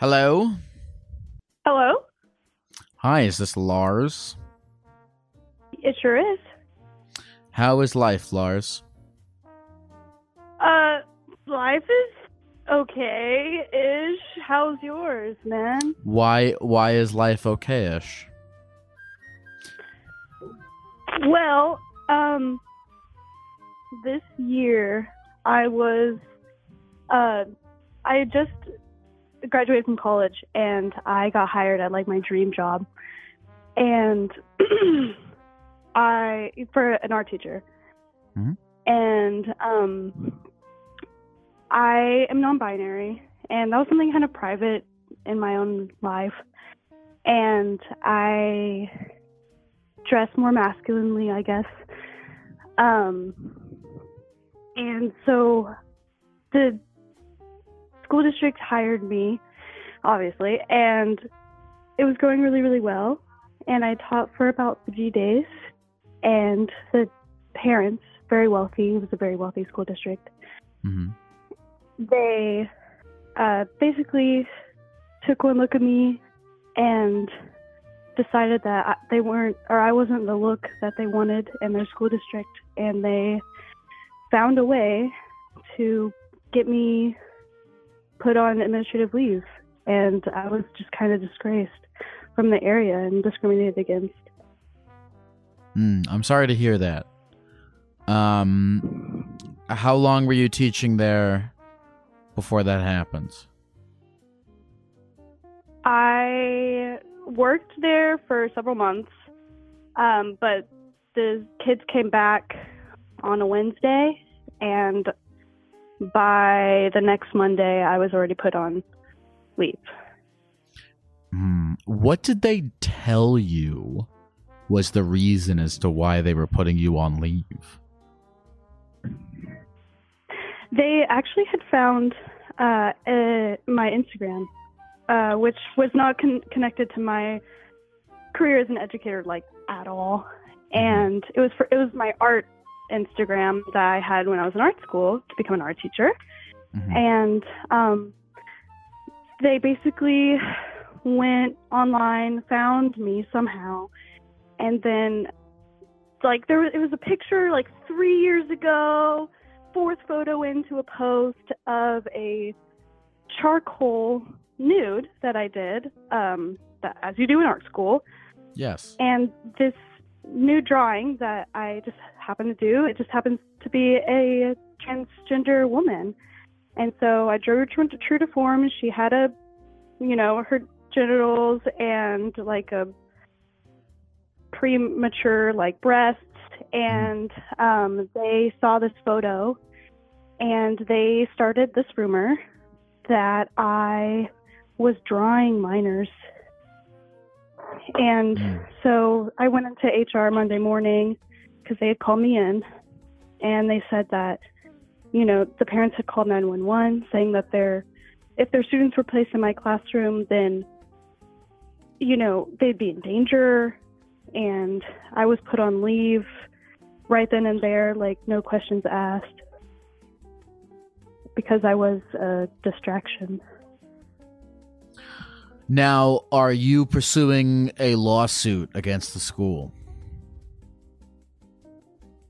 Hello. Hello? Hi, is this Lars? It sure is. How is life, Lars? Uh, life is okay-ish. How's yours, man? Why why is life okay-ish? Well, um, this year I was, uh, I just graduated from college and I got hired at like my dream job, and I for an art teacher, Mhm. and um, I am non-binary, and that was something kind of private in my own life, and I dress more masculinely, I guess. Um, and so the school district hired me, obviously, and it was going really, really well. And I taught for about three days, and the parents, very wealthy, it was a very wealthy school district, hmm they uh, basically took one look at me and decided that I- they weren't, or I wasn't the look that they wanted in their school district, and they found a way to get me put on administrative leave, and I was just kind of disgraced from the area and discriminated against. Mm, I'm sorry to hear that. Um, how long were you teaching there before that happens? I worked there for several months, um, but the kids came back on a Wednesday, and by the next Monday, I was already put on leave. Hmm. What did they tell you was the reason as to why they were putting you on leave? They actually had found uh, uh, my Instagram, uh, which was not con- connected to my career as an educator, like at all. And it was for it was my art Instagram that I had when I was in art school to become an art teacher. Mhm. and um, they basically went online, found me somehow, and then like there was, it was a picture like three years ago, fourth photo into a post of a charcoal nude that I did, um, that, as you do in art school, Yes. and this new drawing that I just happen to do, it just happens to be a transgender woman. And so I drew her true to form. She had a, you know, her genitals and like a premature like breasts. And um, they saw this photo and they started this rumor that I was drawing minors. And Mm. so I went into HR Monday morning because they had called me in and they said that, you know, the parents had called 911 saying that their, if their students were placed in my classroom, then, you know, they'd be in danger. And I was put on leave right then and there, like no questions asked, because I was a distraction. Now, are you pursuing a lawsuit against the school?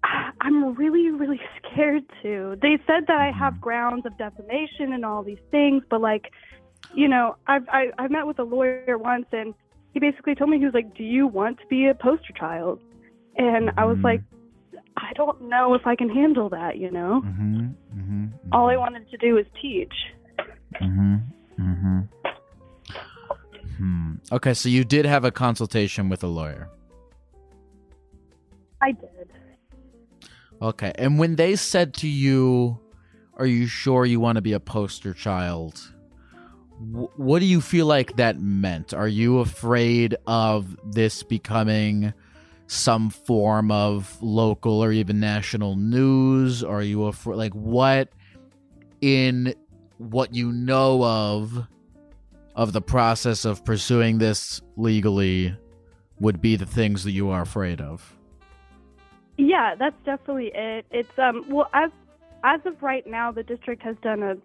I- I'm really, really scared to. They said that I have grounds of defamation and all these things, but like, you know, I've I, I've met with a lawyer once, and he basically told me he was like, "Do you want to be a poster child?" And I was Mhm. like, "I don't know if I can handle that." You know, Mm-hmm. Mm-hmm. all I wanted to do was teach. Hmm. Okay, so you did have a consultation with a lawyer. I did. Okay, and when they said to you, "Are you sure you want to be a poster child?" wh- What do you feel like that meant? Are you afraid of this becoming some form of local or even national news? Are you afraid? Like, what in what you know of of the process of pursuing this legally would be the things that you are afraid of? Yeah, that's definitely it. It's um well as as of right now the district has done a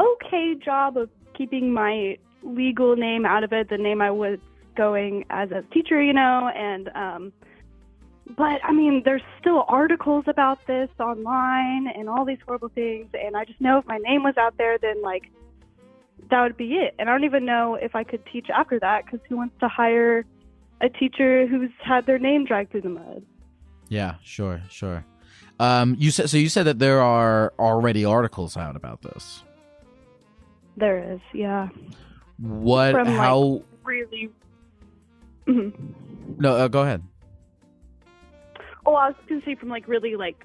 okay job of keeping my legal name out of it, the name I was going as a teacher, you know, and um but I mean there's still articles about this online and all these horrible things and I just know if my name was out there then like that would be it. And I don't even know if I could teach after that cuz who wants to hire a teacher who's had their name dragged through the mud? Yeah, sure, sure. Um, you said so. You said that there are already articles out about this. There is, yeah. What? From, like- how? Really. Mhm. no, uh, go ahead. Oh, I was going to say from like really like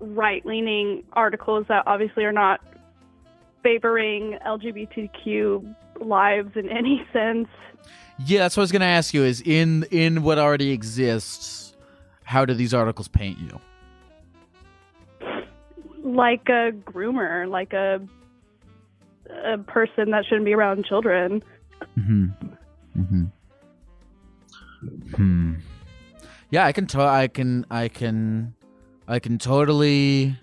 right leaning articles that obviously are not favoring LGBTQ lives in any sense. Yeah, that's what I was going to ask you. Is in in what already exists, how do these articles paint you? Like a groomer, like a a person that shouldn't be around children. Hmm. Hmm. Hmm. Yeah, I can. To- I can. I can. I can totally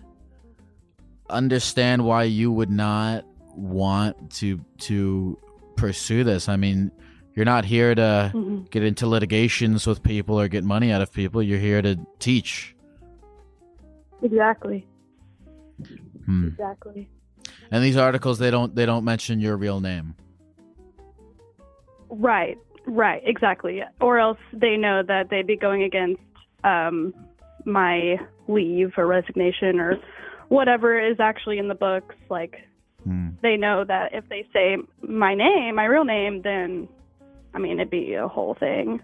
understand why you would not want to to pursue this. I mean, you're not here to Mhm. get into litigations with people or get money out of people. You're here to teach. Exactly. Hmm. Exactly. And these articles, they don't they don't mention your real name. Right. Right. Exactly. Or else they know that they'd be going against um, my leave or resignation or whatever is actually in the books. Like Hmm. they know that if they say my name, my real name, then I mean it'd be a whole thing.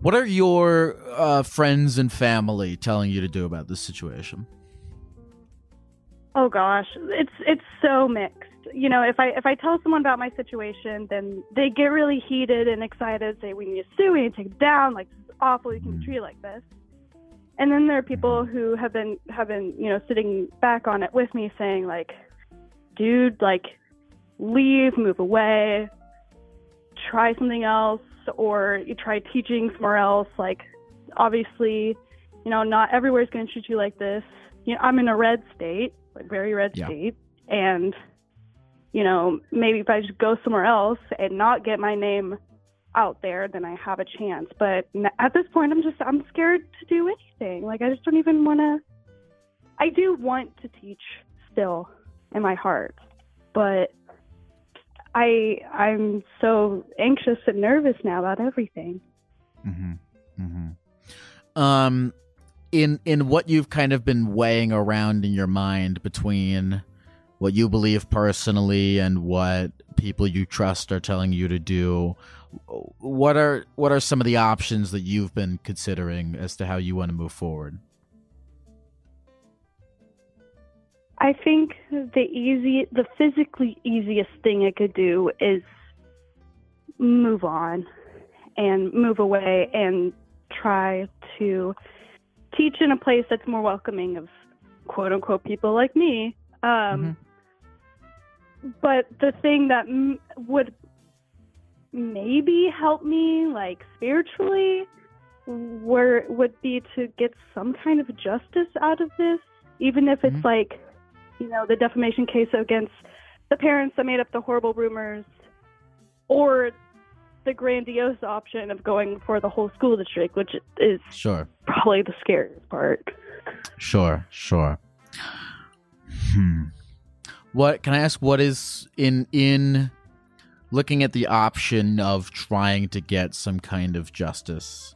What are your uh, friends and family telling you to do about this situation? Oh gosh, it's it's so mixed. You know, if I if I tell someone about my situation, then they get really heated and excited, say we need to sue, we need to take it down, like this is awful, you can be treated like this. And then there are people who have been have been, you know, sitting back on it with me saying like, dude, like leave, move away, try something else or you try teaching somewhere else. Like obviously, you know, not everywhere's gonna treat you like this. You know, I'm in a red state, like very red Yeah. state, and you know, maybe if I just go somewhere else and not get my name out there, then I have a chance. But at this point, I'm just I'm scared to do anything. Like I just don't even want to. I do want to teach still in my heart, but I I'm so anxious and nervous now about everything. Mm-hmm. Mm-hmm. Um, in in what you've kind of been weighing around in your mind between what you believe personally and what people you trust are telling you to do, what are what are some of the options that you've been considering as to how you want to move forward? I think the easy, the physically easiest thing I could do is move on and move away and try to teach in a place that's more welcoming of quote unquote people like me. Um, But the thing that m- would maybe help me, like spiritually, were would be to get some kind of justice out of this, even if it's Mhm. like, you know, the defamation case against the parents that made up the horrible rumors, or the grandiose option of going for the whole school district, which is Sure. probably the scariest part. Sure, sure. Hmm. What can I ask? What is in in looking at the option of trying to get some kind of justice?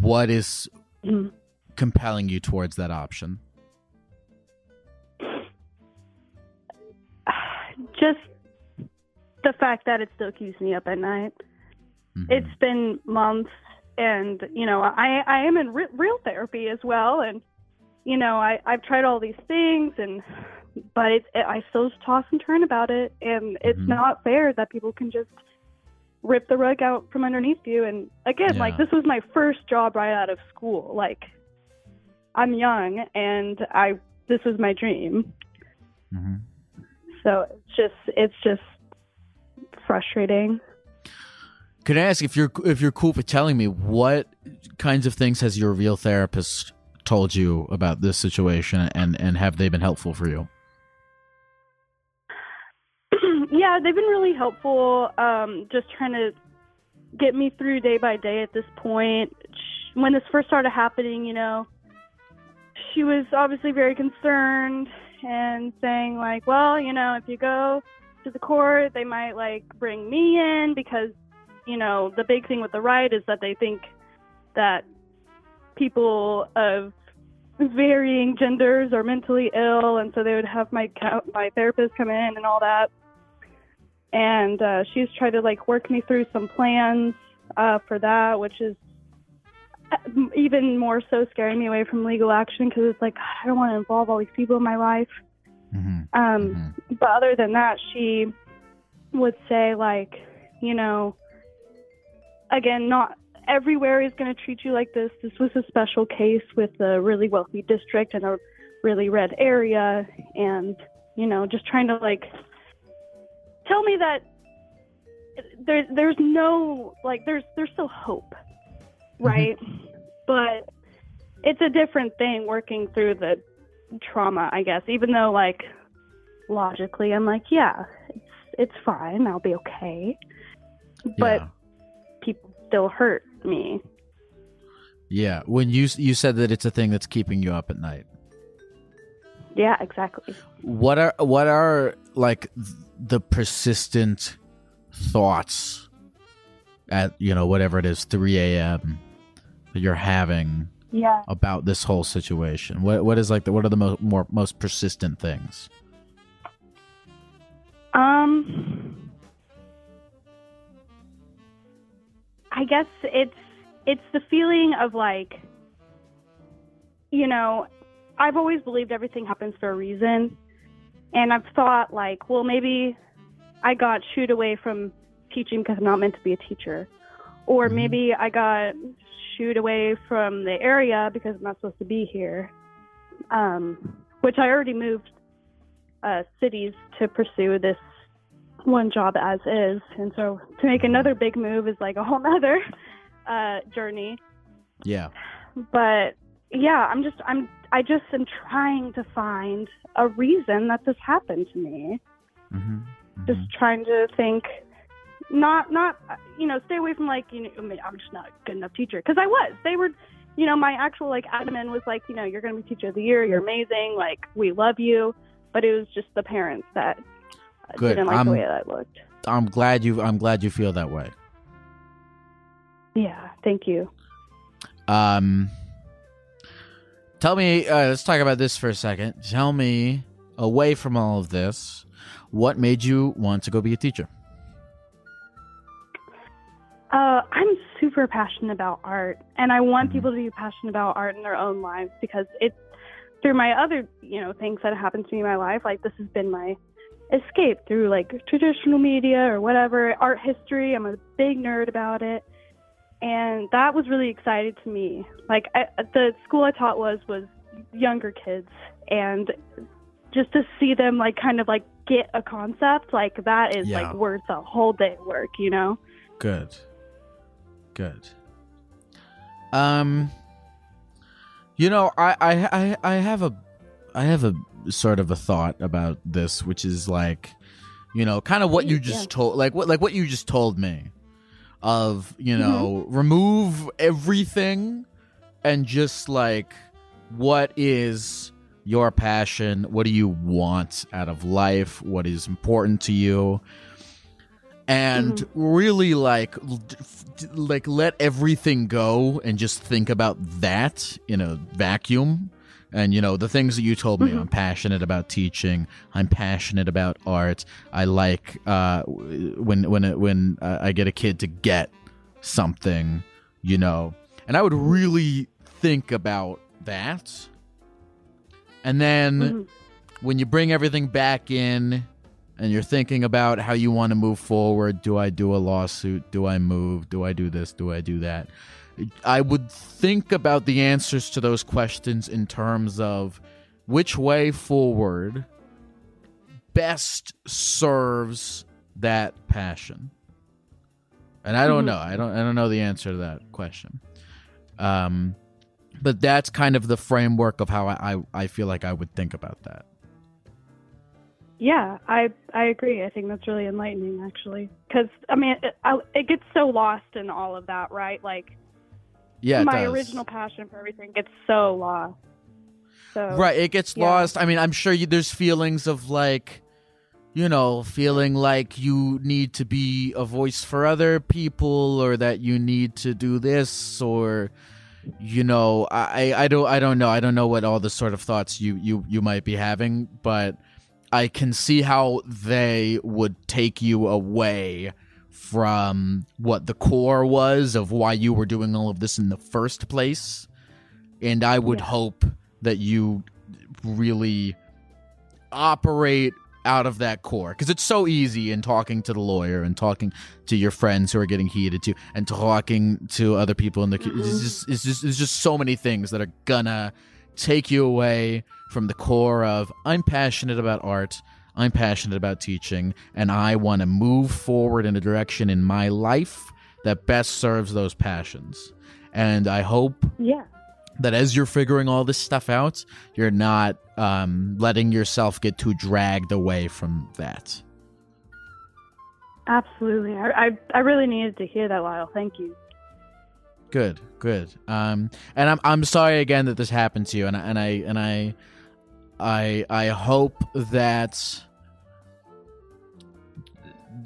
What is Mhm. compelling you towards that option? Just the fact that it still keeps me up at night. Mhm. It's been months, and you know, I I am in re- real therapy as well, and you know, I I've tried all these things, and but it's I still toss and turn about it, and it's Mhm. not fair that people can just rip the rug out from underneath you. And again, like this was my first job right out of school. Like I'm young, and I this was my dream. Mhm. So it's just it's just frustrating. Can I ask if you're if you're cool with telling me what kinds of things has your real therapist told you about this situation, and and have they been helpful for you? Yeah, they've been really helpful. Um, just trying to get me through day by day at this point. When this first started happening, you know, she was obviously very concerned and saying like, well, you know, if you go to the court, they might like bring me in because, you know, the big thing with the right is that they think that people of varying genders are mentally ill, and so they would have my my therapist come in and all that. And uh, she's tried to like work me through some plans uh, for that, which is uh, even more so scaring me away from legal action because it's like I don't want to involve all these people in my life. Mm-hmm. Um, But other than that, she would say like, you know, again, not everywhere is going to treat you like this. This was a special case with a really wealthy district and a really red area, and you know, just trying to like tell me that there's there's no like there's there's still hope, mm-hmm. right? But it's a different thing working through the trauma, I guess. Even though like logically, I'm like, yeah, it's it's fine. I'll be okay. But yeah. people still hurt me. Yeah, when you you said that it's a thing that's keeping you up at night. Yeah, exactly. What are what are like the persistent thoughts at you know whatever it is 3 a.m. that you're having Yeah. about this whole situation? What what is like the what are the most more most persistent things? Um, I guess it's it's the feeling of like, you know, I've always believed everything happens for a reason, and I've thought like, well, maybe I got shooed away from teaching because I'm not meant to be a teacher, or Mhm. maybe I got shooed away from the area because I'm not supposed to be here. Um, which I already moved uh, cities to pursue this one job as is. And so to make another big move is like a whole nother uh, journey. Yeah. But yeah, I'm just, I'm, I just am trying to find a reason that this happened to me. Mm-hmm. Just trying to think, not, not, you know, stay away from like, you know, I mean, I'm just not a good enough teacher. Cause I was, they were, you know, my actual like admin was like, you know, you're going to be teacher of the year. You're amazing. Like, we love you. But it was just the parents that Good. didn't like I'm- the way that looked. I'm glad you I'm glad you feel that way. Yeah, thank you. Um, tell me, uh, let's talk about this for a second. Tell me, away from all of this, what made you want to go be a teacher? Uh, I'm super passionate about art, and I want Mhm. people to be passionate about art in their own lives because it's through my other, you know, things that happened to me in my life. Like this has been my escape through like traditional media or whatever art history. I'm a big nerd about it, and that was really exciting to me. Like I, the school I taught was was younger kids, and just to see them like kind of like get a concept like that is Yeah. like worth a whole day of work, you know. Good. Good. Um you know, I I I, I have a I have a sort of a thought about this which is like you know, kind of what you just Yeah. told like what like what you just told me of, you mm-hmm. know, remove everything and just like what is your passion? What do you want out of life? What is important to you? And mm-hmm. really like like let everything go and just think about that in a vacuum. And you know, the things that you told me, Mhm. I'm passionate about teaching. I'm passionate about art. I like uh when when when uh, I get a kid to get something, you know. And I would really think about that. And then Mhm. when you bring everything back in and you're thinking about how you want to move forward, do I do a lawsuit? Do I move? Do I do this? Do I do that? I would think about the answers to those questions in terms of which way forward best serves that passion. And I don't Mhm. know. I don't I don't know the answer to that question. Um but that's kind of the framework of how I, I, I feel like I would think about that. Yeah, I I agree. I think that's really enlightening, actually. Because I mean, it, I, it gets so lost in all of that, right? Like Yeah, my does. original passion for everything gets so lost. So Right, it gets Yeah. lost. I mean, I'm sure you, there's feelings of like, you know, feeling like you need to be a voice for other people, or that you need to do this, or you know, I I don't I don't know. I don't know what all the sort of thoughts you you you might be having, but I can see how they would take you away from what the core was of why you were doing all of this in the first place. And I would Yeah. hope that you really operate out of that core because it's so easy in talking to the lawyer and talking to your friends who are getting heated to and talking to other people in the co- it's just it's just it's just so many things that are gonna take you away from the core of I'm passionate about art I'm passionate about teaching and I want to move forward in a direction in my life that best serves those passions and I hope yeah, that as you're figuring all this stuff out, you're not um, letting yourself get too dragged away from that. absolutely. I, I I really needed to hear that, Lyle. Thank you. Good, good. Um, and I'm I'm sorry again that this happened to you, and I, and I and I I I hope that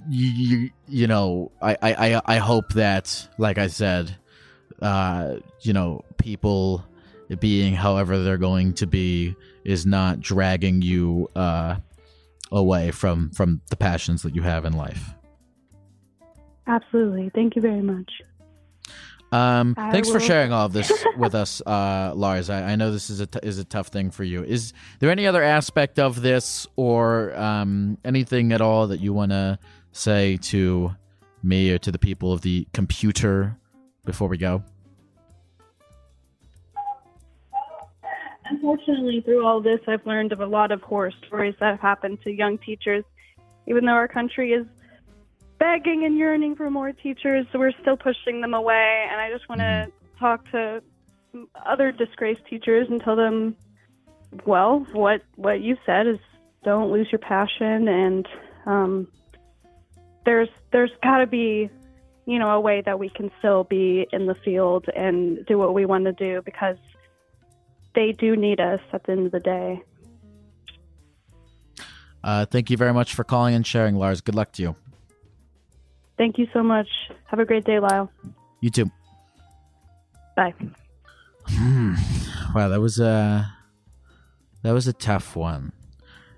you you, know I, I I I hope that like I said, uh, you know people being however they're going to be is not dragging you uh away from from the passions that you have in life. Absolutely. Thank you very much. Um, I thanks for sharing all of this with us, uh, Lars. I, I know this is a t- is a tough thing for you. Is there any other aspect of this, or um, anything at all that you want to say to me or to the people of the computer before we go? Unfortunately, through all this, I've learned of a lot of horror stories that have happened to young teachers. Even though our country is begging and yearning for more teachers, So we're still pushing them away. And I just want to talk to other disgraced teachers and tell them, well, what what you said is don't lose your passion, and um, there's there's got to be you know a way that we can still be in the field and do what we want to do because they do need us at the end of the day. Uh, thank you very much for calling and sharing, Lars. Good luck to you. Thank you so much. Have a great day, Lyle. You too. Bye. Hmm. Wow, that was a that was a tough one.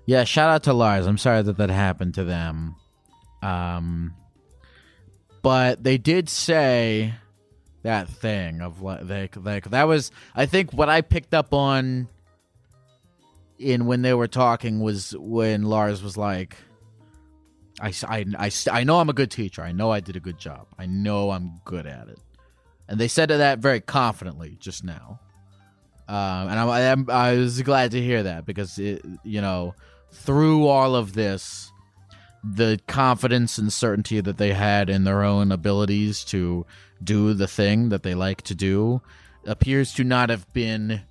Yeah, shout out to Lars. I'm sorry that that happened to them. Um, but they did say that thing of like, like, like that was. I think what I picked up on in when they were talking was when Lars was like, I, I, I I know I'm a good teacher. I know I did a good job. I know I'm good at it. And they said that very confidently just now. Um, and I, I'm, I was glad to hear that because, it, you know, through all of this, the confidence and certainty that they had in their own abilities to do the thing that they like to do appears to not have been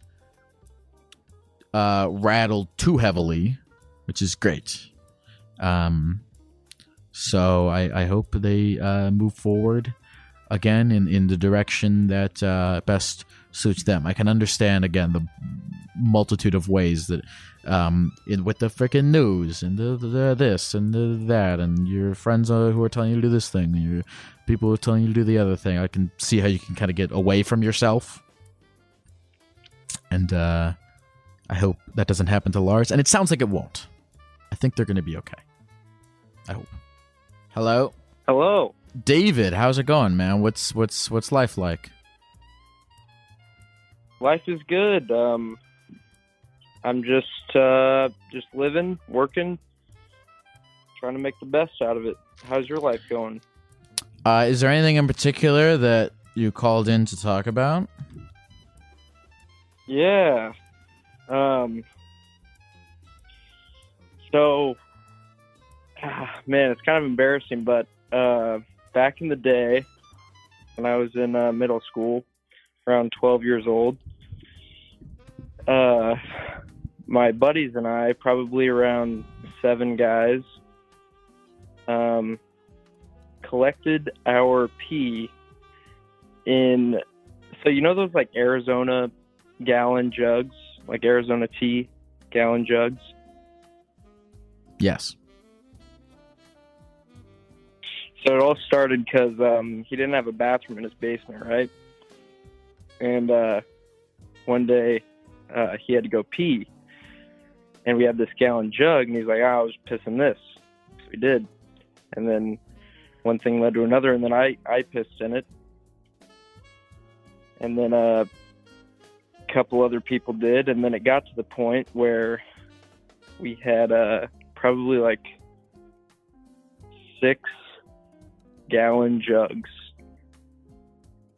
uh, rattled too heavily, which is great. Um, so I, I hope they uh, move forward again in, in the direction that uh, best suits them. I can understand again the multitude of ways that um in with the freaking news and the, the this and the that and your friends uh, who are telling you to do this thing and your people who are telling you to do the other thing. I can see how you can kind of get away from yourself. And uh i hope that doesn't happen to lars and it sounds like it won't. I think they're gonna be okay. I hope hello Hello. david how's it going man what's what's what's life like Life is good. Um, I'm just uh, just living, working, trying to make the best out of it. How's your life going? Uh, is there anything in particular that you called in to talk about? Yeah. Um. So, ah, man, it's kind of embarrassing, but uh, back in the day, when I was in uh, middle school, around 12 years old, uh, my buddies and I, probably around seven guys, um, collected our pee in. So you know those like Arizona gallon jugs, like Arizona tea gallon jugs. Yes. So it all started because um, he didn't have a bathroom in his basement, right? And uh, one day uh, he had to go pee, and we had this gallon jug, and he's like, oh, "I was pissing this." So we did, and then one thing led to another, and then I I pissed in it, and then uh, a couple other people did, and then it got to the point where we had uh, probably like six gallon jugs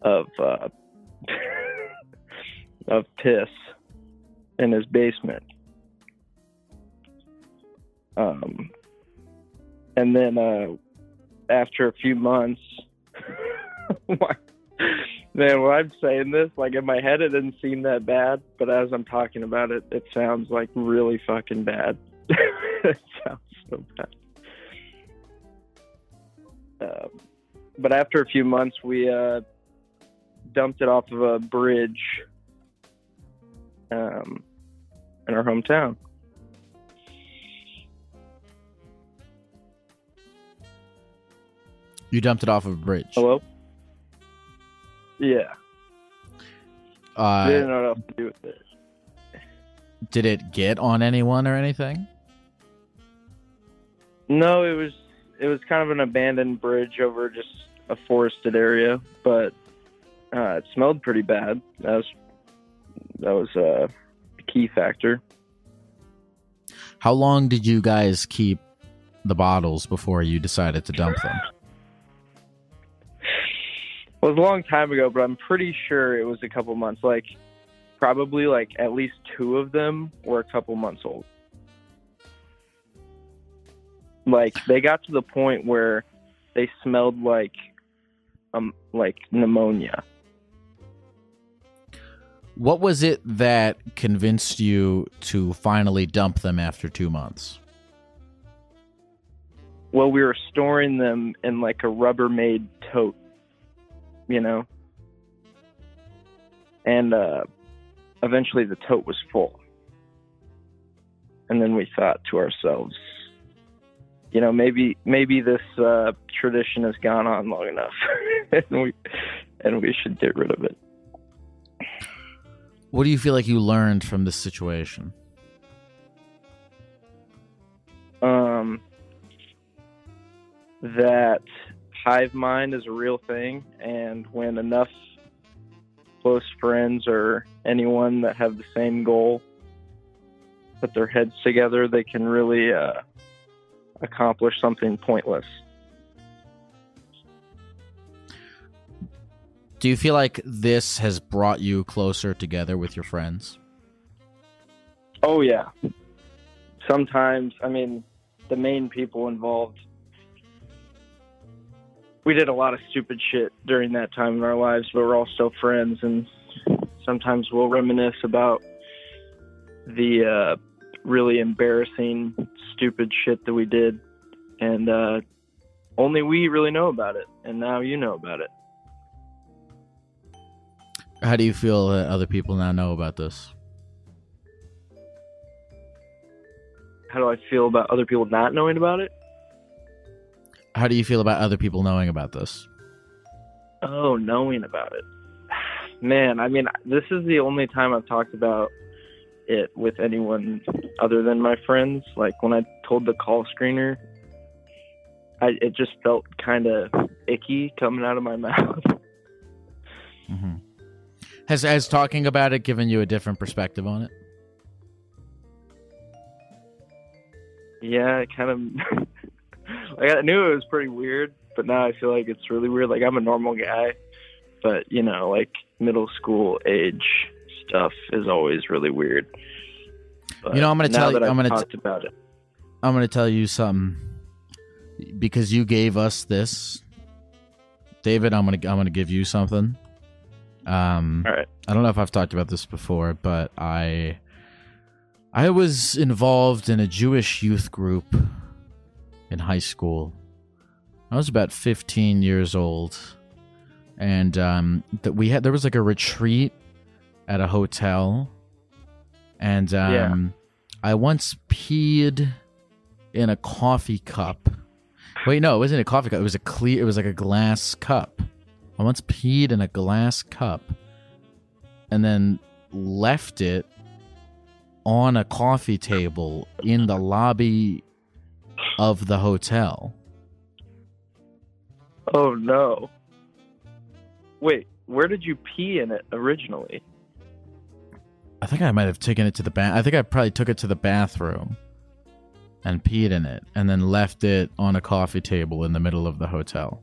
of uh, of piss in his basement. Um, and then uh, after a few months, man, when I'm saying this, like in my head, it didn't seem that bad, but as I'm talking about it, it sounds like really fucking bad. it sounds so bad. Um, but after a few months, we uh, dumped it off of a bridge um, in our hometown. You dumped it off of a bridge. Hello. Yeah, Uh, didn't know what else to do with it. did it get on anyone or anything? No, it was it was kind of an abandoned bridge over just a forested area, but uh, it smelled pretty bad. That was that was uh, a key factor. How long did you guys keep the bottles before you decided to dump them? Well, it was a long time ago, but I'm pretty sure it was a couple months. Like, probably like at least two of them were a couple months old. Like, they got to the point where they smelled like, um, like pneumonia. What was it that convinced you to finally dump them after two months? Well, we were storing them in like a Rubbermaid tote, you know, and uh, eventually the tote was full. And then we thought to ourselves, you know, maybe maybe this uh, tradition has gone on long enough, and we and we should get rid of it. What do you feel like you learned from this situation? Um, that hive mind is a real thing, and when enough close friends or anyone that have the same goal put their heads together, they can really uh, accomplish something pointless. Do you feel like this has brought you closer together with your friends? Oh yeah. Sometimes, I mean, the main people involved. We did a lot of stupid shit during that time in our lives, but we're all still friends, and sometimes we'll reminisce about the uh, really embarrassing, stupid shit that we did, and uh, only we really know about it, and now you know about it. How do you feel that other people now know about this? how do I feel about other people not knowing about it? How do you feel about other people knowing about this? Oh, knowing about it. Man, I mean, this is the only time I've talked about it with anyone other than my friends. Like when I told the call screener, I it just felt kind of icky coming out of my mouth. hmm Has has talking about it given you a different perspective on it? yeah, it kind of like I knew it was pretty weird, but now I feel like it's really weird. Like I'm a normal guy, but you know, like middle school age stuff is always really weird. But You know, I'm gonna tell you- I'm gonna t- about it. I'm going to tell you something because you gave us this, David. I'm going to I'm going to give you something. Um, All right. I don't know if I've talked about this before, but I I was involved in a Jewish youth group in high school. I was about 15 years old, and um, that we had there was like a retreat at a hotel, and um, Yeah. I once peed in a coffee cup. Wait, no, it wasn't a coffee cup. It was a clear. It was like a glass cup. I once peed in a glass cup, and then left it on a coffee table in the lobby of the hotel. Oh no. Wait, where did you pee in it originally? I think I might have taken it to the bath. I think I probably took it to the bathroom and peed in it, and then left it on a coffee table in the middle of the hotel.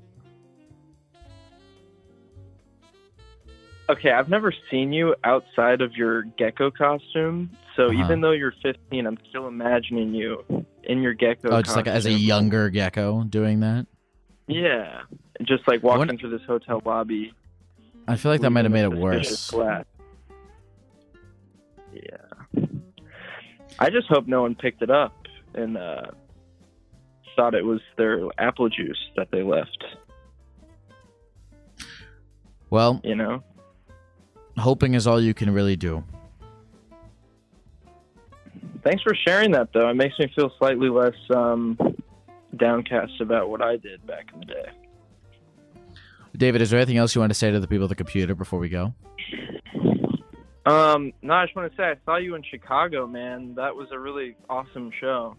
Okay, I've never seen you outside of your gecko costume. So Uh-huh. even though you're 15, I'm still imagining you in your gecko Oh, just like as a younger gecko doing that. Yeah. Just like walking wonder- through this hotel lobby. I feel like that might have made it leaving a suspicious worse. glass. I just hope no one picked it up and uh, thought it was their apple juice that they left. Well, You know? hoping is all you can really do. Thanks for sharing that, though. It makes me feel slightly less um, downcast about what I did back in the day. David, is there anything else you want to say to the people at the computer before we go? Um, no, I just want to say I saw you in Chicago, man. That was a really awesome show.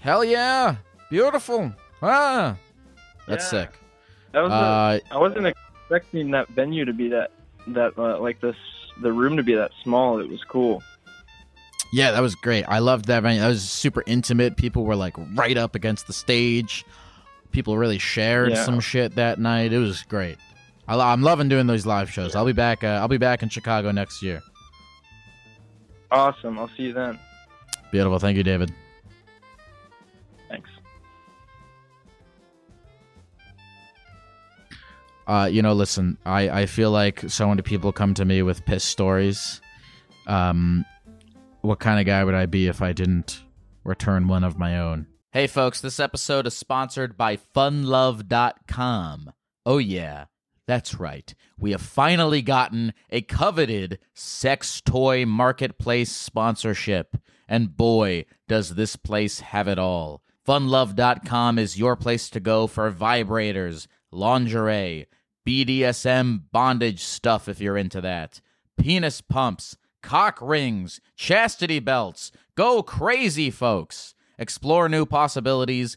Hell yeah! Beautiful. Ah, that's Yeah. sick. That was. Uh, I wasn't expecting that venue to be that that uh, like this the room to be that small. It was cool. yeah, that was great. I loved that venue. That was super intimate. People were like right up against the stage. People really shared Yeah. some shit that night. It was great. I, I'm loving doing those live shows. I'll be back. Uh, I'll be back in Chicago next year. Awesome. I'll see you then. Beautiful. Thank you, David. Thanks. Uh, you know, listen, I, I feel like so many people come to me with piss stories. Um, what kind of guy would I be if I didn't return one of my own? Hey, folks, this episode is sponsored by funlove.com. Oh, yeah, that's right. We have finally gotten a coveted sex toy marketplace sponsorship. And boy, does this place have it all. Funlove.com is your place to go for vibrators, lingerie, BDSM bondage stuff if you're into that, penis pumps, cock rings, chastity belts. Go crazy, folks. Explore new possibilities,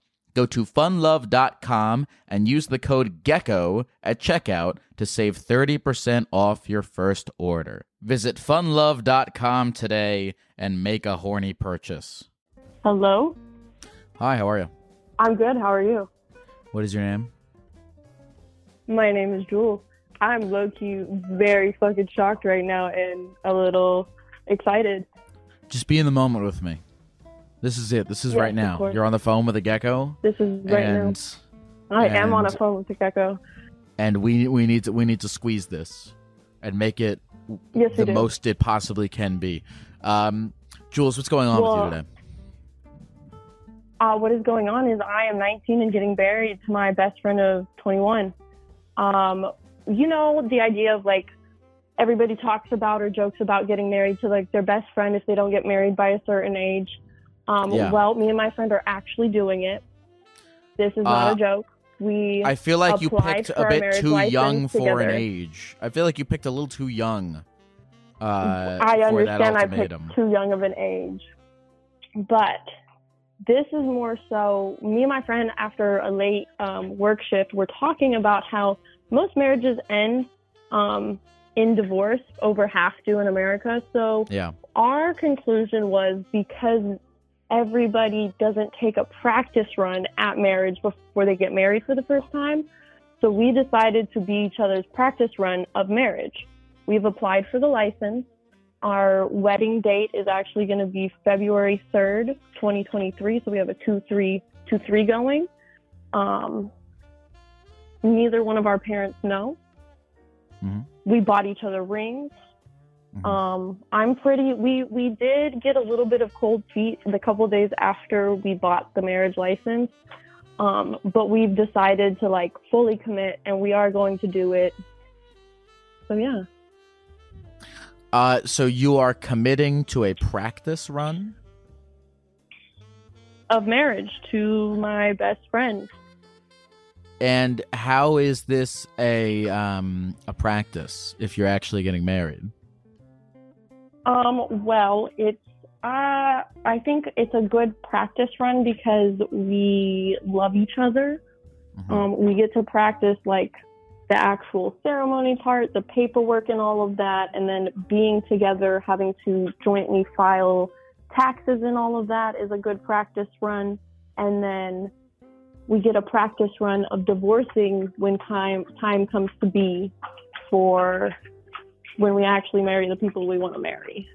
Go to funlove.com and use the code GECKO at checkout to save 30% off your first order. Visit funlove.com today and make a horny purchase. Hello? Hi, how are you? I'm good. How are you? What is your name? My name is Jewel. I'm low key very fucking shocked right now and a little excited. Just be in the moment with me. This is it. This is Yes, right now. You're on the phone with a gecko. This is right and now. I am on a phone with the gecko. and we we need to we need to squeeze this and make it Yes, the most it possibly can be. Um, Jules, what's going on Well, with you today? uh, what is going on is I am 19 and getting married to my best friend of 21. Um, you know, the idea of like everybody talks about or jokes about getting married to like their best friend if they don't get married by a certain age. Um, Yeah. Well, me and my friend are actually doing it. This is not Uh, a joke. We I feel like you picked a bit too young for an age. I feel like you picked a little too young. Uh, I understand I picked too young of an age. But this is more so me and my friend after a late um, work shift, we're talking about how most marriages end um, in divorce, over half do in America. So Yeah. our conclusion was because everybody doesn't take a practice run at marriage before they get married for the first time. So we decided to be each other's practice run of marriage. We've applied for the license. Our wedding date is actually going to be February 3rd, 2023. So we have a 2 3 2 3 going. Um, neither one of our parents know. Mhm. We bought each other rings. Mhm. Um, I'm pretty. We we did get a little bit of cold feet the couple days after we bought the marriage license, um, but we've decided to like fully commit, and we are going to do it. So yeah, Uh, so you are committing to a practice run? of marriage to my best friend. And how is this a um a practice if you're actually getting married? Um, well, it's uh, I think it's a good practice run because we love each other. Mhm. Um, we get to practice like the actual ceremony part, the paperwork, and all of that, and then being together, having to jointly file taxes and all of that is a good practice run. And then we get a practice run of divorcing when time time comes to be for when we actually marry the people we want to marry.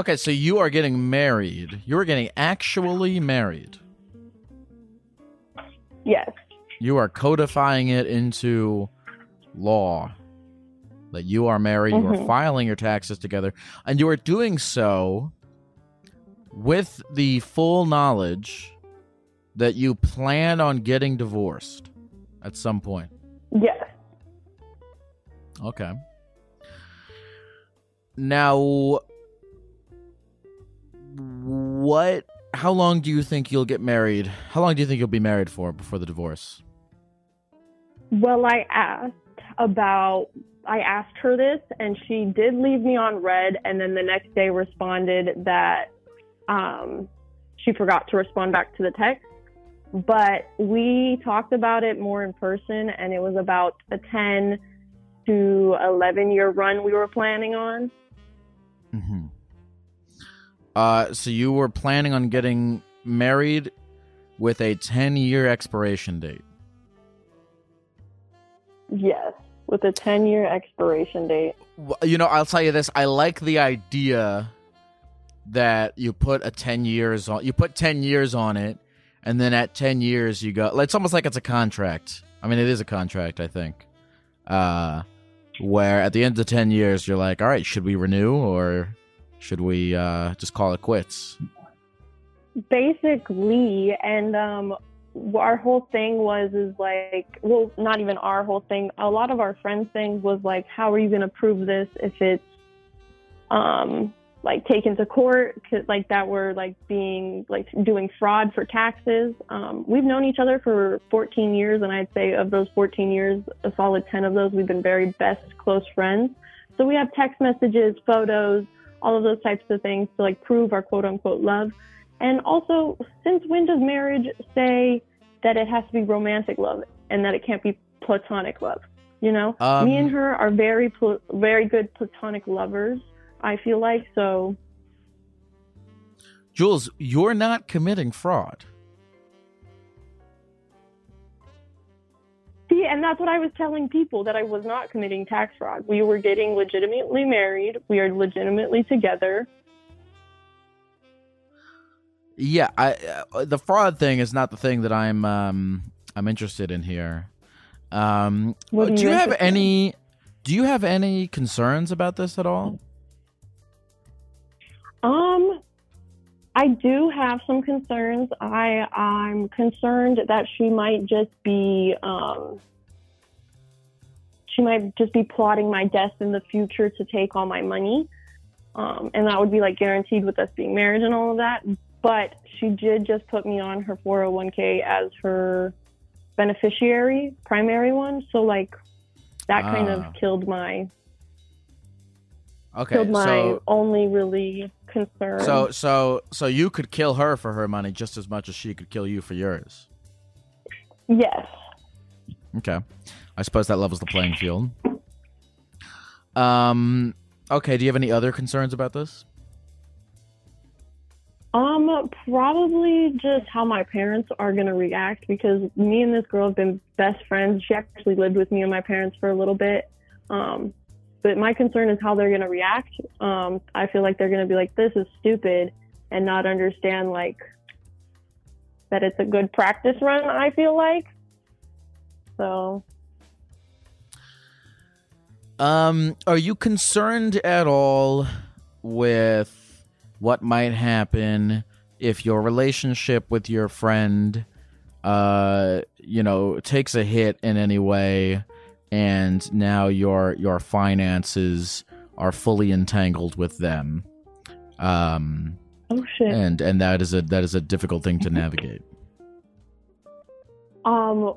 Okay, so you are getting married. You are getting actually married. Yes. You are codifying it into law that you are married, you are Mhm. filing your taxes together, and you are doing so with the full knowledge that you plan on getting divorced at some point. Yes. Okay. Now, what? How long do you think you'll get married? How long do you think you'll be married for before the divorce? Well, I asked about, I asked her this, and she did leave me on read, and then the next day responded that um, she forgot to respond back to the text. But we talked about it more in person, and it was about a 10 to 11 year run we were planning on. Mm-hmm. Uh, so you were planning on getting married with a ten-year expiration date. Yes, with a 10 year expiration date. Well, You know, I'll tell you this. I like the idea that you put a 10 years on you put 10 years on it and then at 10 years you go it's almost like it's a contract. I mean, it is a contract, I think. Uh where at the end of the 10 years you're like, "All right, should we renew or should we uh just call it quits?" basically and um our whole thing was is like well not even our whole thing a lot of our friends thing was like how are you going to prove this if it's um like taken to court like that we're like being like doing fraud for taxes um we've known each other for 14 years and i'd say of those 14 years a solid 10 of those we've been very best close friends so we have text messages photos all of those types of things to like prove our quote unquote love and also, since when does marriage say that it has to be romantic love and that it can't be platonic love? You know, Um, me and her are very, pl- very good platonic lovers. I feel like so. Jules, you're not committing fraud. See, and that's what I was telling people that I was not committing tax fraud. We were getting legitimately married. We are legitimately together. Yeah, I uh, the fraud thing is not the thing that I'm um I'm interested in here. Um, do you you have any? Do you have any concerns about this at all? Um, I do have some concerns. I I'm concerned that she might just be um she might just be plotting my death in the future to take all my money. Um, and that would be like guaranteed with us being married and all of that. But she did just put me on her 401k as her beneficiary, primary one. So like that kind Ah. of killed my Okay, killed my so only really concern. so so so you could kill her for her money just as much as she could kill you for yours. yes. Okay, I suppose that levels the playing field. Um. Okay. Do you have any other concerns about this? Um, probably just how my parents are gonna react because me and this girl have been best friends. She actually lived with me and my parents for a little bit. Um, but my concern is how they're gonna react. Um, I feel like they're gonna be like, "This is stupid," and not understand like that it's a good practice run. I feel like. So Um, are you concerned at all with what might happen if your relationship with your friend, uh, you know, takes a hit in any way, and now your your finances are fully entangled with them? Um, oh shit. and and that is a that is a difficult thing to navigate. Um,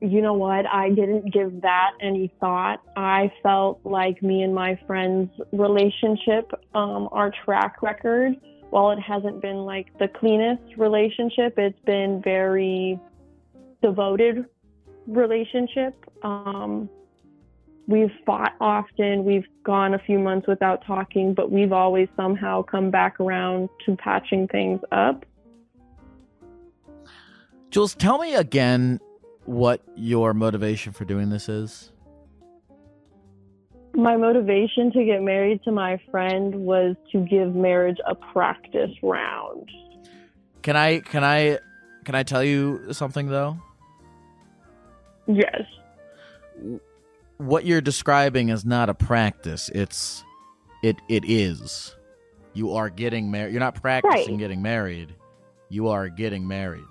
you know what? I didn't give that any thought. I felt like me and my friend's relationship, um, our track record, while it hasn't been like the cleanest relationship, it's been very devoted relationship. Um, we've fought often. We've gone a few months without talking, but we've always somehow come back around to patching things up. Jules, tell me again what your motivation for doing this is. My motivation to get married to my friend was to give marriage a practice round. Can I can I can I tell you something though? Yes. What you're describing is not a practice. It's it it is. You are getting married. You're not practicing Right. getting married. You are getting married.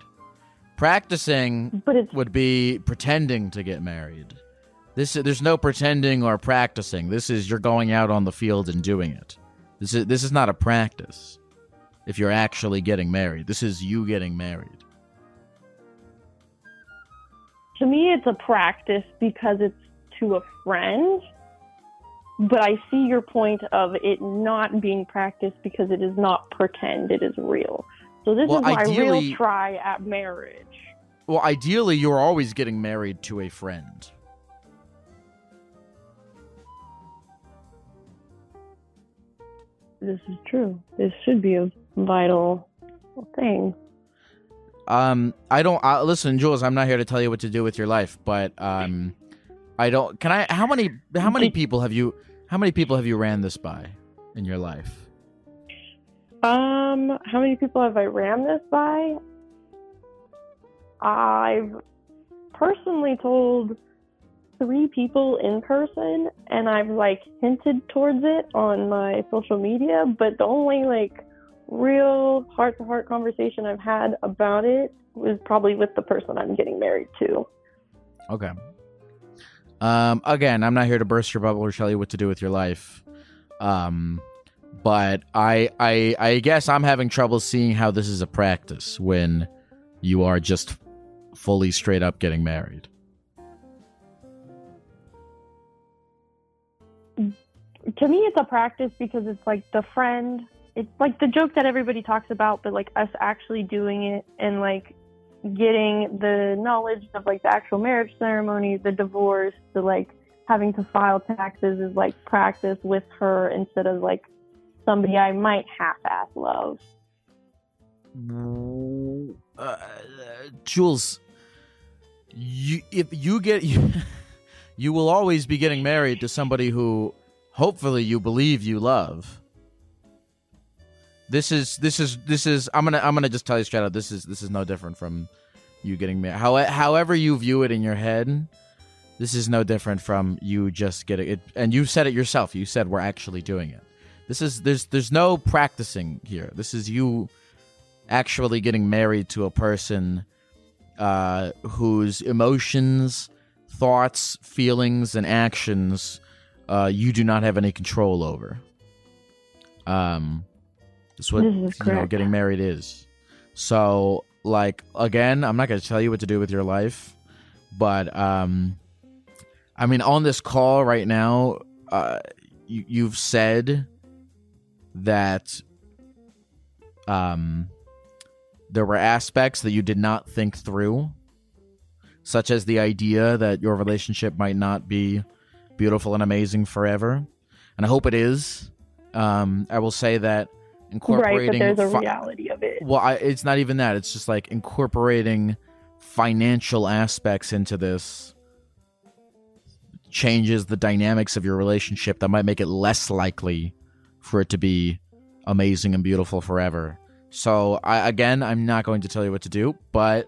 Practicing would be pretending to get married. This there's no pretending or practicing. This is you're going out on the field and doing it. This is this is not a practice. If you're actually getting married, this is you getting married. To me it's a practice because it's to a friend. But I see your point of it not being practiced because it is not pretend, it is real. So this Well, is my ideally- real try at marriage. Well, ideally, you're always getting married to a friend. This is true. This should be a vital thing. Um, I don't uh, listen, Jules. I'm not here to tell you what to do with your life, but um, I don't. Can I? How many? How many people have you? How many people have you ran this by in your life? Um, how many people have I ran this by? I've personally told three people in person, and I've like hinted towards it on my social media. But the only like real heart to heart conversation I've had about it was probably with the person I'm getting married to. Okay. Um, again, I'm not here to burst your bubble or tell you what to do with your life. Um, but I, I, I guess I'm having trouble seeing how this is a practice when you are just fully straight up getting married. to me it's a practice because it's like the friend it's like the joke that everybody talks about but like us actually doing it and like getting the knowledge of like the actual marriage ceremony the divorce the like having to file taxes is like practice with her instead of like somebody i might half-ass love uh, Jules, you if you get you, you will always be getting married to somebody who hopefully you believe you love. This is this is this is I'm gonna I'm gonna just tell you straight out this is this is no different from you getting married. How, however you view it in your head, this is no different from you just getting it and you said it yourself you said we're actually doing it. This is there's there's no practicing here. This is you actually getting married to a person uh, whose emotions thoughts feelings and actions uh, you do not have any control over. Um that's what you know getting married is. So like again i'm not going to tell you what to do with your life but um i mean on this call right now uh you, you've said that um there were aspects that you did not think through such as the idea that your relationship might not be beautiful and amazing forever. And i hope it is. Um i will say that Right, incorporating but there's a fi- reality of it. well I, it's not even that. It's just like incorporating financial aspects into this changes the dynamics of your relationship that might make it less likely for it to be amazing and beautiful forever. So I, again i'm not going to tell you what to do but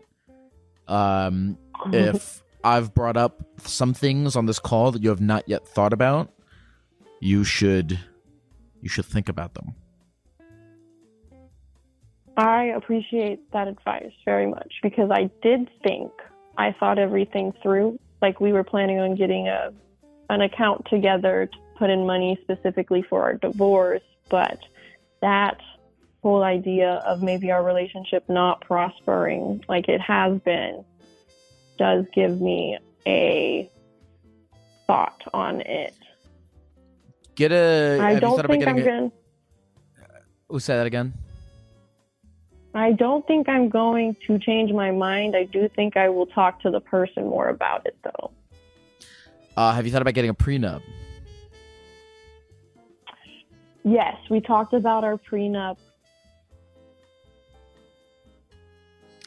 um if i've brought up some things on this call that you have not yet thought about you should you should think about them I appreciate that advice very much because I did think I thought everything through. Like we were planning on getting a an account together to put in money specifically for our divorce, but that whole idea of maybe our relationship not prospering like it has been does give me a thought on it. get a I don't think I'm a, to oh say that again I don't think I'm going to change my mind. I do think I will talk to the person more about it, though. Uh, have you thought about getting a prenup? Yes, we talked about our prenup.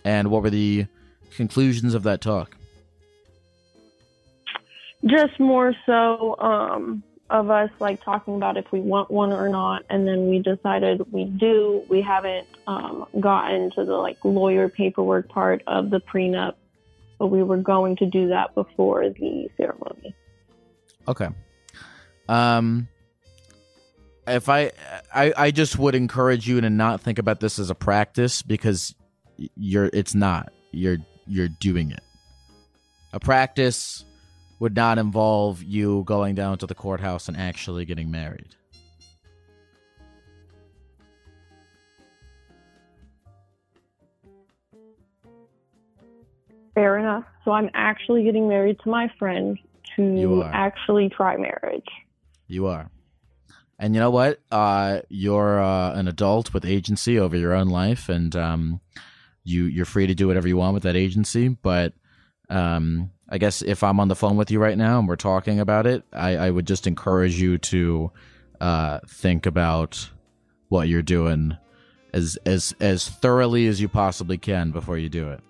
And what were the conclusions of that talk? Just more so um, of us like talking about if we want one or not, and then we decided we do. We haven't um, gotten to the like lawyer paperwork part of the prenup, but we were going to do that before the ceremony. Okay. Um, if I, I, I just would encourage you to not think about this as a practice because you're. It's not. You're you're doing it. A practice would not involve you going down to the courthouse and actually getting married. Fair enough. So I'm actually getting married to my friend to actually try marriage. You are. And you know what? Uh, you're uh, an adult with agency over your own life, and um, you you're free to do whatever you want with that agency. But um, I guess if I'm on the phone with you right now and we're talking about it, I, I would just encourage you to uh, think about what you're doing as as as thoroughly as you possibly can before you do it.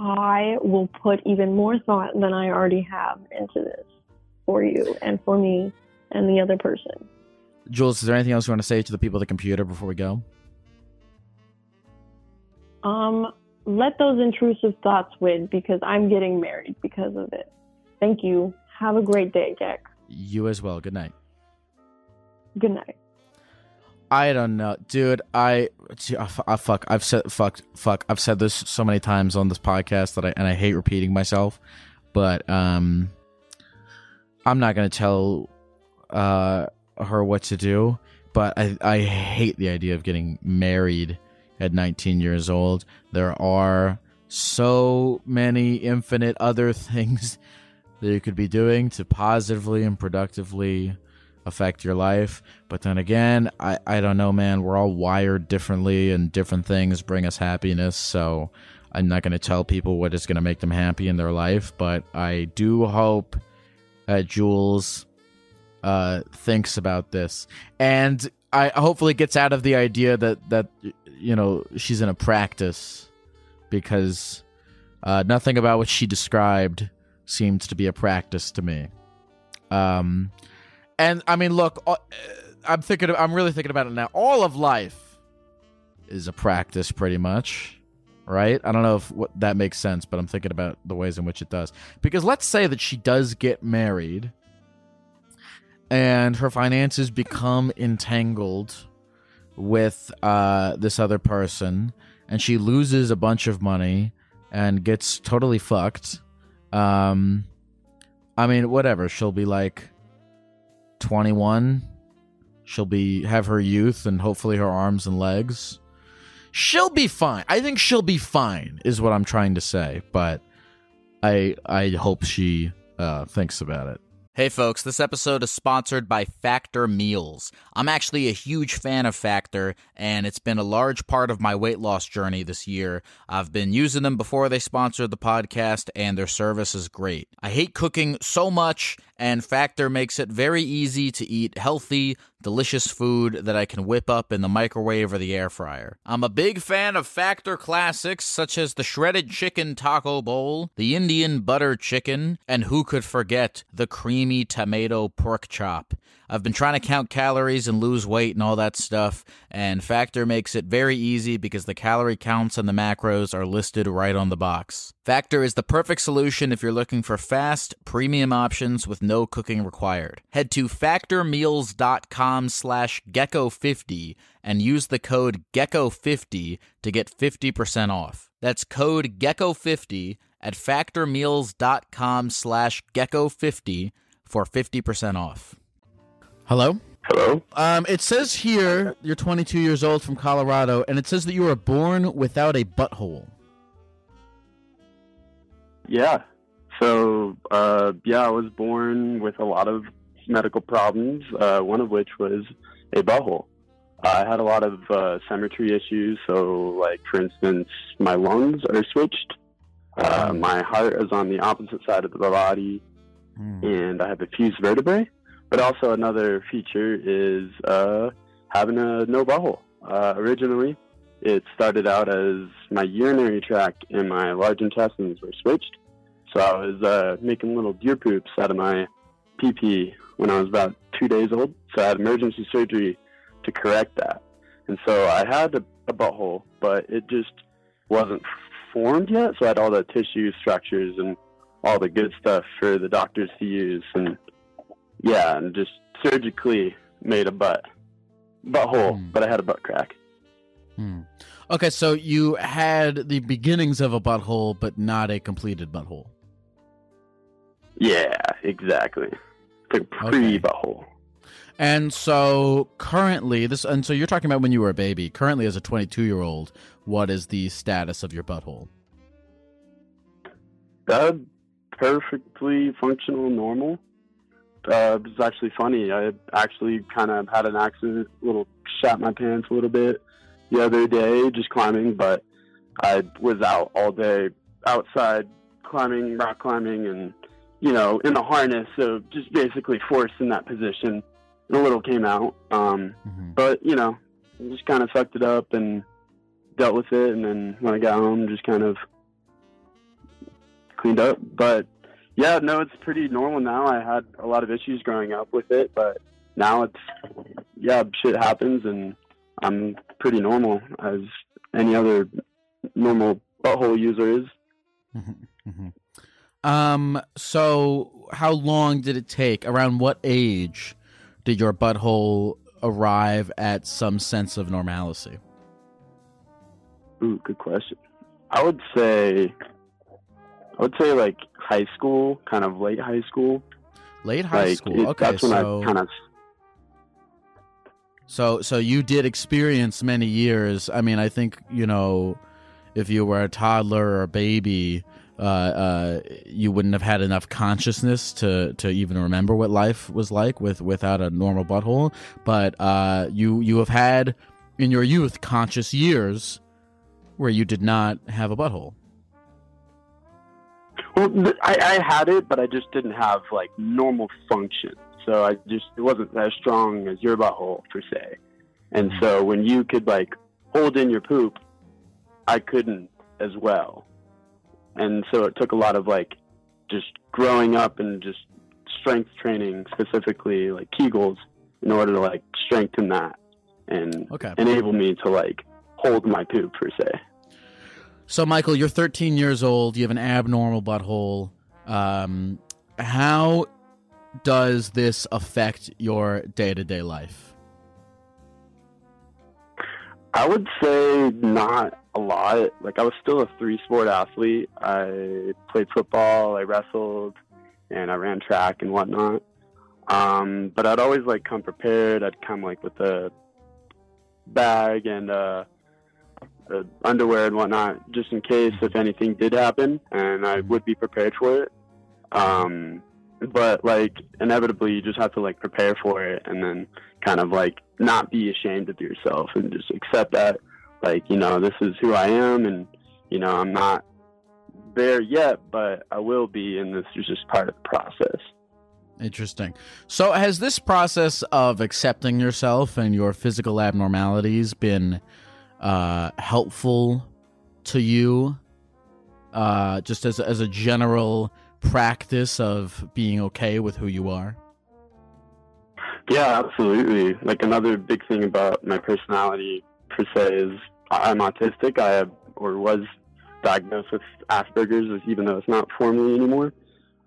I will put even more thought than I already have into this for you and for me and the other person. Jules, is there anything else you want to say to the people at the computer before we go? Um, let those intrusive thoughts win because I'm getting married because of it. Thank you. Have a great day, Jack. You as well. Good night. Good night. I don't know, dude. I, I, fuck. I've said fuck, fuck. I've said this so many times on this podcast that I and I hate repeating myself, but um, I'm not gonna tell uh her what to do. But I I hate the idea of getting married at 19 years old. There are so many infinite other things that you could be doing to positively and productively affect your life. But then again, I, I don't know, man. We're all wired differently, and different things bring us happiness. So I'm not going to tell people what is going to make them happy in their life. But I do hope that Jules uh, thinks about this, and I hopefully gets out of the idea that that you know she's in a practice because uh, nothing about what she described seems to be a practice to me. Um, and I mean, look, I'm thinking, I'm really thinking about it now. All of life is a practice, pretty much. right? I don't know if what, that makes sense, but I'm thinking about the ways in which it does. Because let's say that she does get married and her finances become entangled with uh, this other person and she loses a bunch of money and gets totally fucked. Um, I mean, whatever. She'll be like 21. She'll be have her youth and hopefully her arms and legs. She'll be fine. I think she'll be fine is what I'm trying to say, but I I hope she uh, thinks about it. Hey folks, this episode is sponsored by Factor Meals. I'm actually a huge fan of Factor, and it's been a large part of my weight loss journey this year. I've been using them before they sponsored the podcast, and their service is great. I hate cooking so much, and Factor makes it very easy to eat healthy, delicious food that I can whip up in the microwave or the air fryer. I'm a big fan of Factor classics such as the shredded chicken taco bowl, the Indian butter chicken, and who could forget the creamy tomato pork chop. I've been trying to count calories and lose weight and all that stuff, and Factor makes it very easy because the calorie counts and the macros are listed right on the box. Factor is the perfect solution if you're looking for fast, premium options with no cooking required. Head to factormeals.com slash gecko50 and use the code gecko50 to get 50% off. That's code gecko50 at factormeals.com slash gecko50 for 50% off. Hello? Hello? Um, it says here you're 22 years old from Colorado, and it says that you were born without a butthole. Yeah. So, uh, yeah, I was born with a lot of medical problems, uh, one of which was a butthole. I had a lot of uh, symmetry issues. So, like, for instance, my lungs are switched. Uh, my heart is on the opposite side of the body, and I have a fused vertebrae. But also, another feature is uh, having a no butthole. Uh, originally, it started out as my urinary tract and my large intestines were switched. So I was uh, making little deer poops out of my pee when I was about two days old. So I had emergency surgery to correct that. And so I had a, a butthole, but it just wasn't formed yet. So I had all the tissue structures and all the good stuff for the doctors to use. And yeah, and just surgically made a butt butthole, Hmm. but I had a butt crack. Hmm. Okay, so you had the beginnings of a butthole, but not a completed butthole. Yeah, exactly. Like Okay. pre butthole. And so currently, this, and so you're talking about when you were a baby. Currently, as a 22 year old, what is the status of your butthole? Uh, perfectly functional, normal. Uh, it was actually funny. I actually kind of had an accident, little shat my pants a little bit the other day, just climbing. But I was out all day outside climbing, rock climbing, and you know, in the harness. So just basically forced in that position. And a little came out. Um, Mm-hmm. but you know, just kind of sucked it up and dealt with it. And then when I got home, just kind of cleaned up. But yeah, no, it's pretty normal now. I had a lot of issues growing up with it, but now it's yeah, shit happens, and I'm pretty normal as any other normal butthole user is. Mm-hmm. Um. So, how long did it take? Around what age did your butthole arrive at some sense of normalcy? Ooh, good question. I would say, I would say like high school, kind of late high school. Late high like school. it- okay, that's when so I kind of so so you did experience many years. I mean, I think you know, if you were a toddler or a baby, uh, uh, you wouldn't have had enough consciousness to to even remember what life was like with without a normal butthole. But uh, you you have had in your youth conscious years where you did not have a butthole. Well, th- I, I had it, but I just didn't have like normal function. So I just it wasn't as strong as your butthole per se. And so when you could like hold in your poop, I couldn't as well. And so it took a lot of like just growing up and just strength training, specifically like Kegels, in order to like strengthen that and Okay. enable me to like hold my poop per se. So, Michael, you're 13 years old. You have an abnormal butthole. Um, how does this affect your day to day life? I would say not a lot. Like I was still a three sport athlete. I played football, I wrestled, and I ran track and whatnot. Um, but I'd always like come prepared. I'd come like with a bag and uh, uh, underwear and whatnot, just in case if anything did happen, and I would be prepared for it. Um, but like inevitably, you just have to like prepare for it, and then kind of like not be ashamed of yourself, and just accept that like you know this is who I am, and you know I'm not there yet, but I will be, and this is just part of the process. Interesting. So, has this process of accepting yourself and your physical abnormalities been uh, helpful to you, uh, just as as a general practice of being okay with who you are? Yeah, absolutely. Like another big thing about my personality per se is I'm autistic. I have or was diagnosed with Asperger's, even though it's not formally anymore.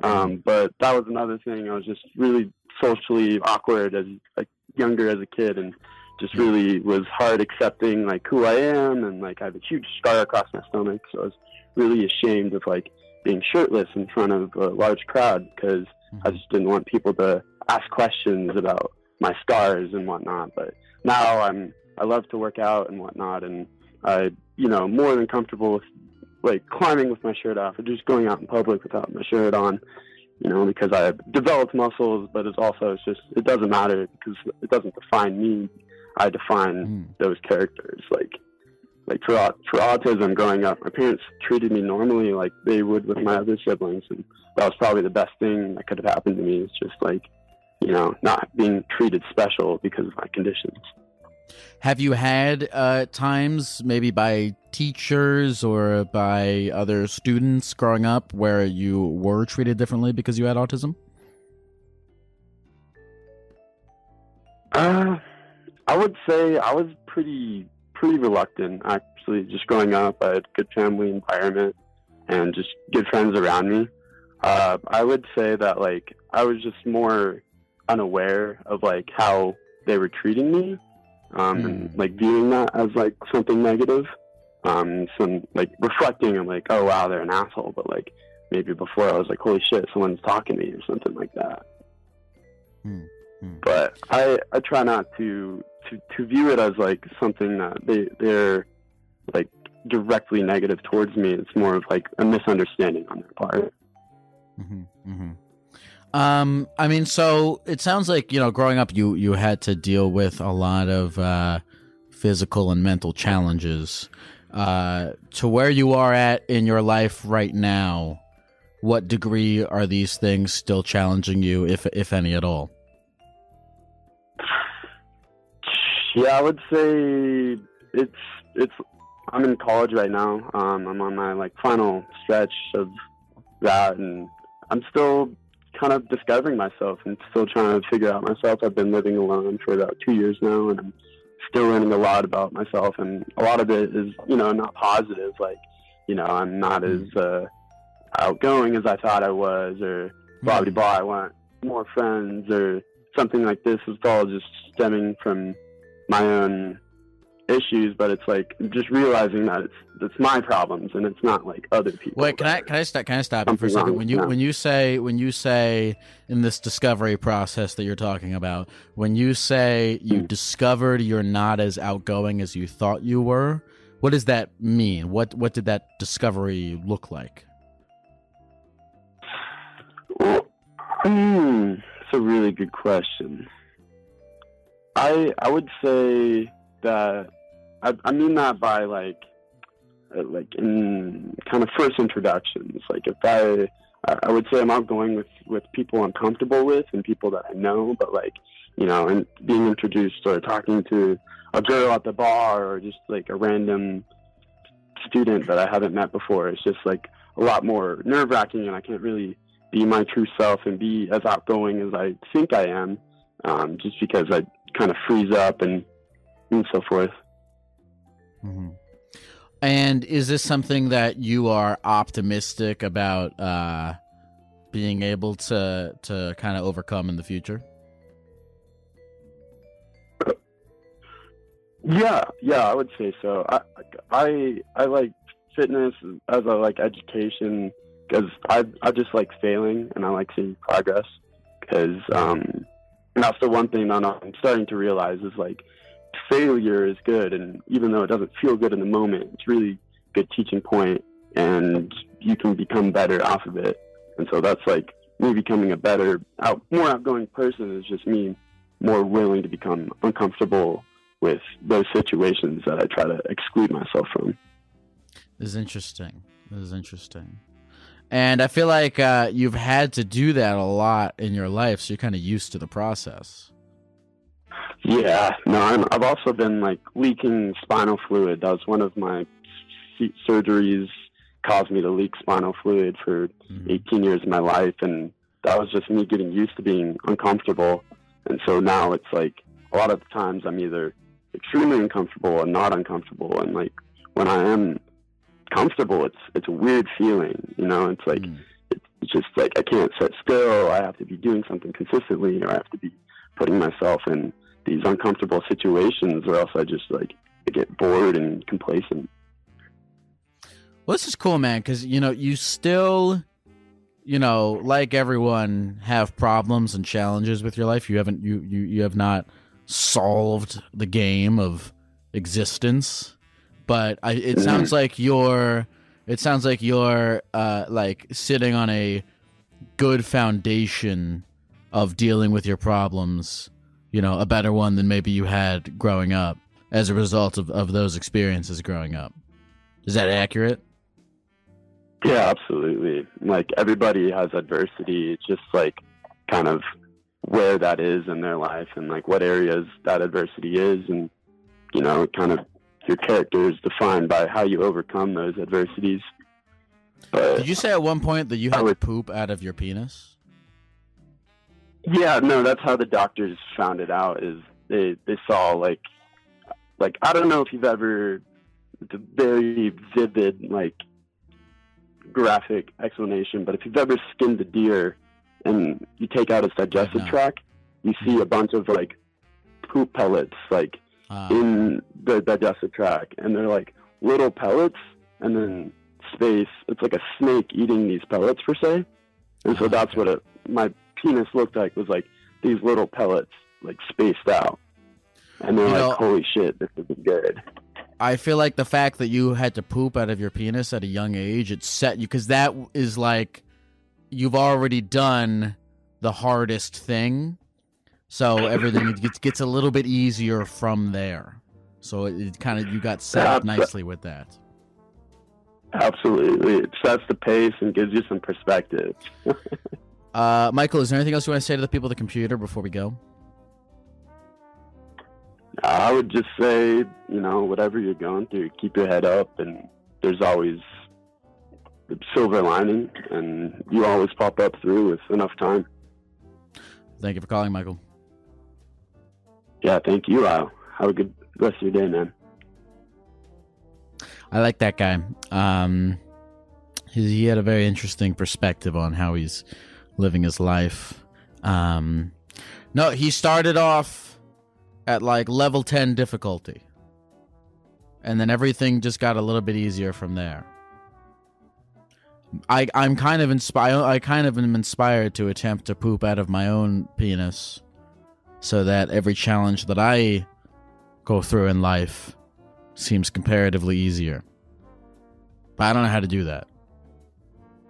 Um, but that was another thing. I was just really socially awkward as like younger as a kid, and just really was hard accepting like who I am, and like I have a huge scar across my stomach, so I was really ashamed of like being shirtless in front of a large crowd because mm-hmm. I just didn't want people to ask questions about my scars and whatnot. But now I'm I love to work out and whatnot, and I you know more than comfortable with like climbing with my shirt off or just going out in public without my shirt on, you know, because I have developed muscles, but it's also, it's just, it doesn't matter because it doesn't define me. I define mm. those characters. Like, like for, for autism growing up, my parents treated me normally like they would with my other siblings. And that was probably the best thing that could have happened to me. It's just like, you know, not being treated special because of my conditions. Have you had uh, times, maybe by teachers or by other students growing up, where you were treated differently because you had autism? Uh, I would say I was pretty pretty reluctant actually. Just growing up, I had a good family environment and just good friends around me. Uh, I would say that like I was just more unaware of like how they were treating me um, mm. and like viewing that as like something negative. Um, some like reflecting and like, oh wow, they're an asshole, but like maybe before I was like, holy shit, someone's talking to me or something like that. Mm. Mm. But I I try not to to to view it as like something that they they're like directly negative towards me. It's more of like a misunderstanding on their part. Mm-hmm, mm-hmm. Um, I mean, so it sounds like you know, growing up, you you had to deal with a lot of uh, physical and mental challenges. Uh, to where you are at in your life right now, what degree are these things still challenging you, if if any at all? Yeah, I would say it's it's. I'm in college right now. Um, I'm on my like final stretch of that, and I'm still kind of discovering myself and still trying to figure out myself. I've been living alone for about two years now, and I'm still learning a lot about myself. And a lot of it is, you know, not positive. Like, you know, I'm not as uh, outgoing as I thought I was, or blah blah blah. I want more friends, or something like this. It's all just stemming from my own issues, but it's like just realizing that it's it's my problems and it's not like other people. Wait, can I can I stop can I stop you for a second? When you when you say when you say in this discovery process that you're talking about, when you say you mm. discovered you're not as outgoing as you thought you were, what does that mean? What what did that discovery look like? Well, hmm, it's a really good question. I I would say that I, I mean that by like uh, like in kind of first introductions. Like if I I would say I'm outgoing with with people I'm comfortable with and people that I know, but like you know, and being introduced or talking to a girl at the bar or just like a random student that I haven't met before, it's just like a lot more nerve wracking, and I can't really be my true self and be as outgoing as I think I am, um, just because I kind of freeze up and and so forth. Mm-hmm. And is this something that you are optimistic about uh, being able to to kind of overcome in the future? Yeah, yeah, I would say so. I I I like fitness as I like education because I I just like failing and I like seeing progress because um and that's the one thing that I'm starting to realize is like failure is good and even though it doesn't feel good in the moment it's really good teaching point and you can become better off of it and so that's like me becoming a better out more outgoing person is just me more willing to become uncomfortable with those situations that I try to exclude myself from. This is interesting. This is interesting. And I feel like uh, you've had to do that a lot in your life, so you're kind of used to the process. Yeah, no, I'm, I've also been like leaking spinal fluid. That was one of my surgeries, caused me to leak spinal fluid for Mhm. 18 years of my life, and that was just me getting used to being uncomfortable. And so now it's like a lot of times I'm either extremely uncomfortable or not uncomfortable, and like when I am comfortable, it's it's a weird feeling, you know. It's like Mm. it's just like I can't sit still. I have to be doing something consistently, or I have to be putting myself in these uncomfortable situations, or else I just like I get bored and complacent. Well, this is cool, man, because you know you still, you know, like everyone, have problems and challenges with your life. You haven't, you you you have not solved the game of existence, but I, it sounds like you're, it sounds like you're, uh, like sitting on a good foundation of dealing with your problems. You know, a better one than maybe you had growing up as a result of, of those experiences growing up. Is that accurate? Yeah, absolutely. Like everybody has adversity. It's just like kind of where that is in their life and like what areas that adversity is and you know, kind of your character is defined by how you overcome those adversities. But Did you say at one point that you had would- poop out of your penis? Yeah, no, that's how the doctors found it out. Is they they saw like like I don't know if you've ever the very vivid like graphic explanation, but if you've ever skinned a deer and you take out its digestive tract, you see a bunch of like poop pellets like Uh, in the digestive tract, and they're like little pellets, and then space. It's like a snake eating these pellets per se, and so Ah, that's okay. what it, my penis looked like. Was like these little pellets, like spaced out, and they're You like, know- "Holy shit, this is good." I feel like the fact that you had to poop out of your penis at a young age, it set you because that is like you've already done the hardest thing, so everything gets gets a little bit easier from there. So it, it kind of you got set up nicely with that. Absolutely, it sets the pace and gives you some perspective. Uh, Michael, is there anything else you want to say to the people at the computer before we go? I would just say, you know, whatever you're going through, keep your head up, and there's always the silver lining, and you always pop up through with enough time. Thank you for calling, Michael. Yeah, thank you, Lyle. Have a good rest of your day, man. I like that guy. Um, he, he had a very interesting perspective on how he's living his life. Um, no, he started off at like level 10 difficulty. And then everything just got a little bit easier from there. I I'm kind of inspired I kind of am inspired to attempt to poop out of my own penis so that every challenge that I go through in life seems comparatively easier. But I don't know how to do that.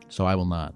So I will not.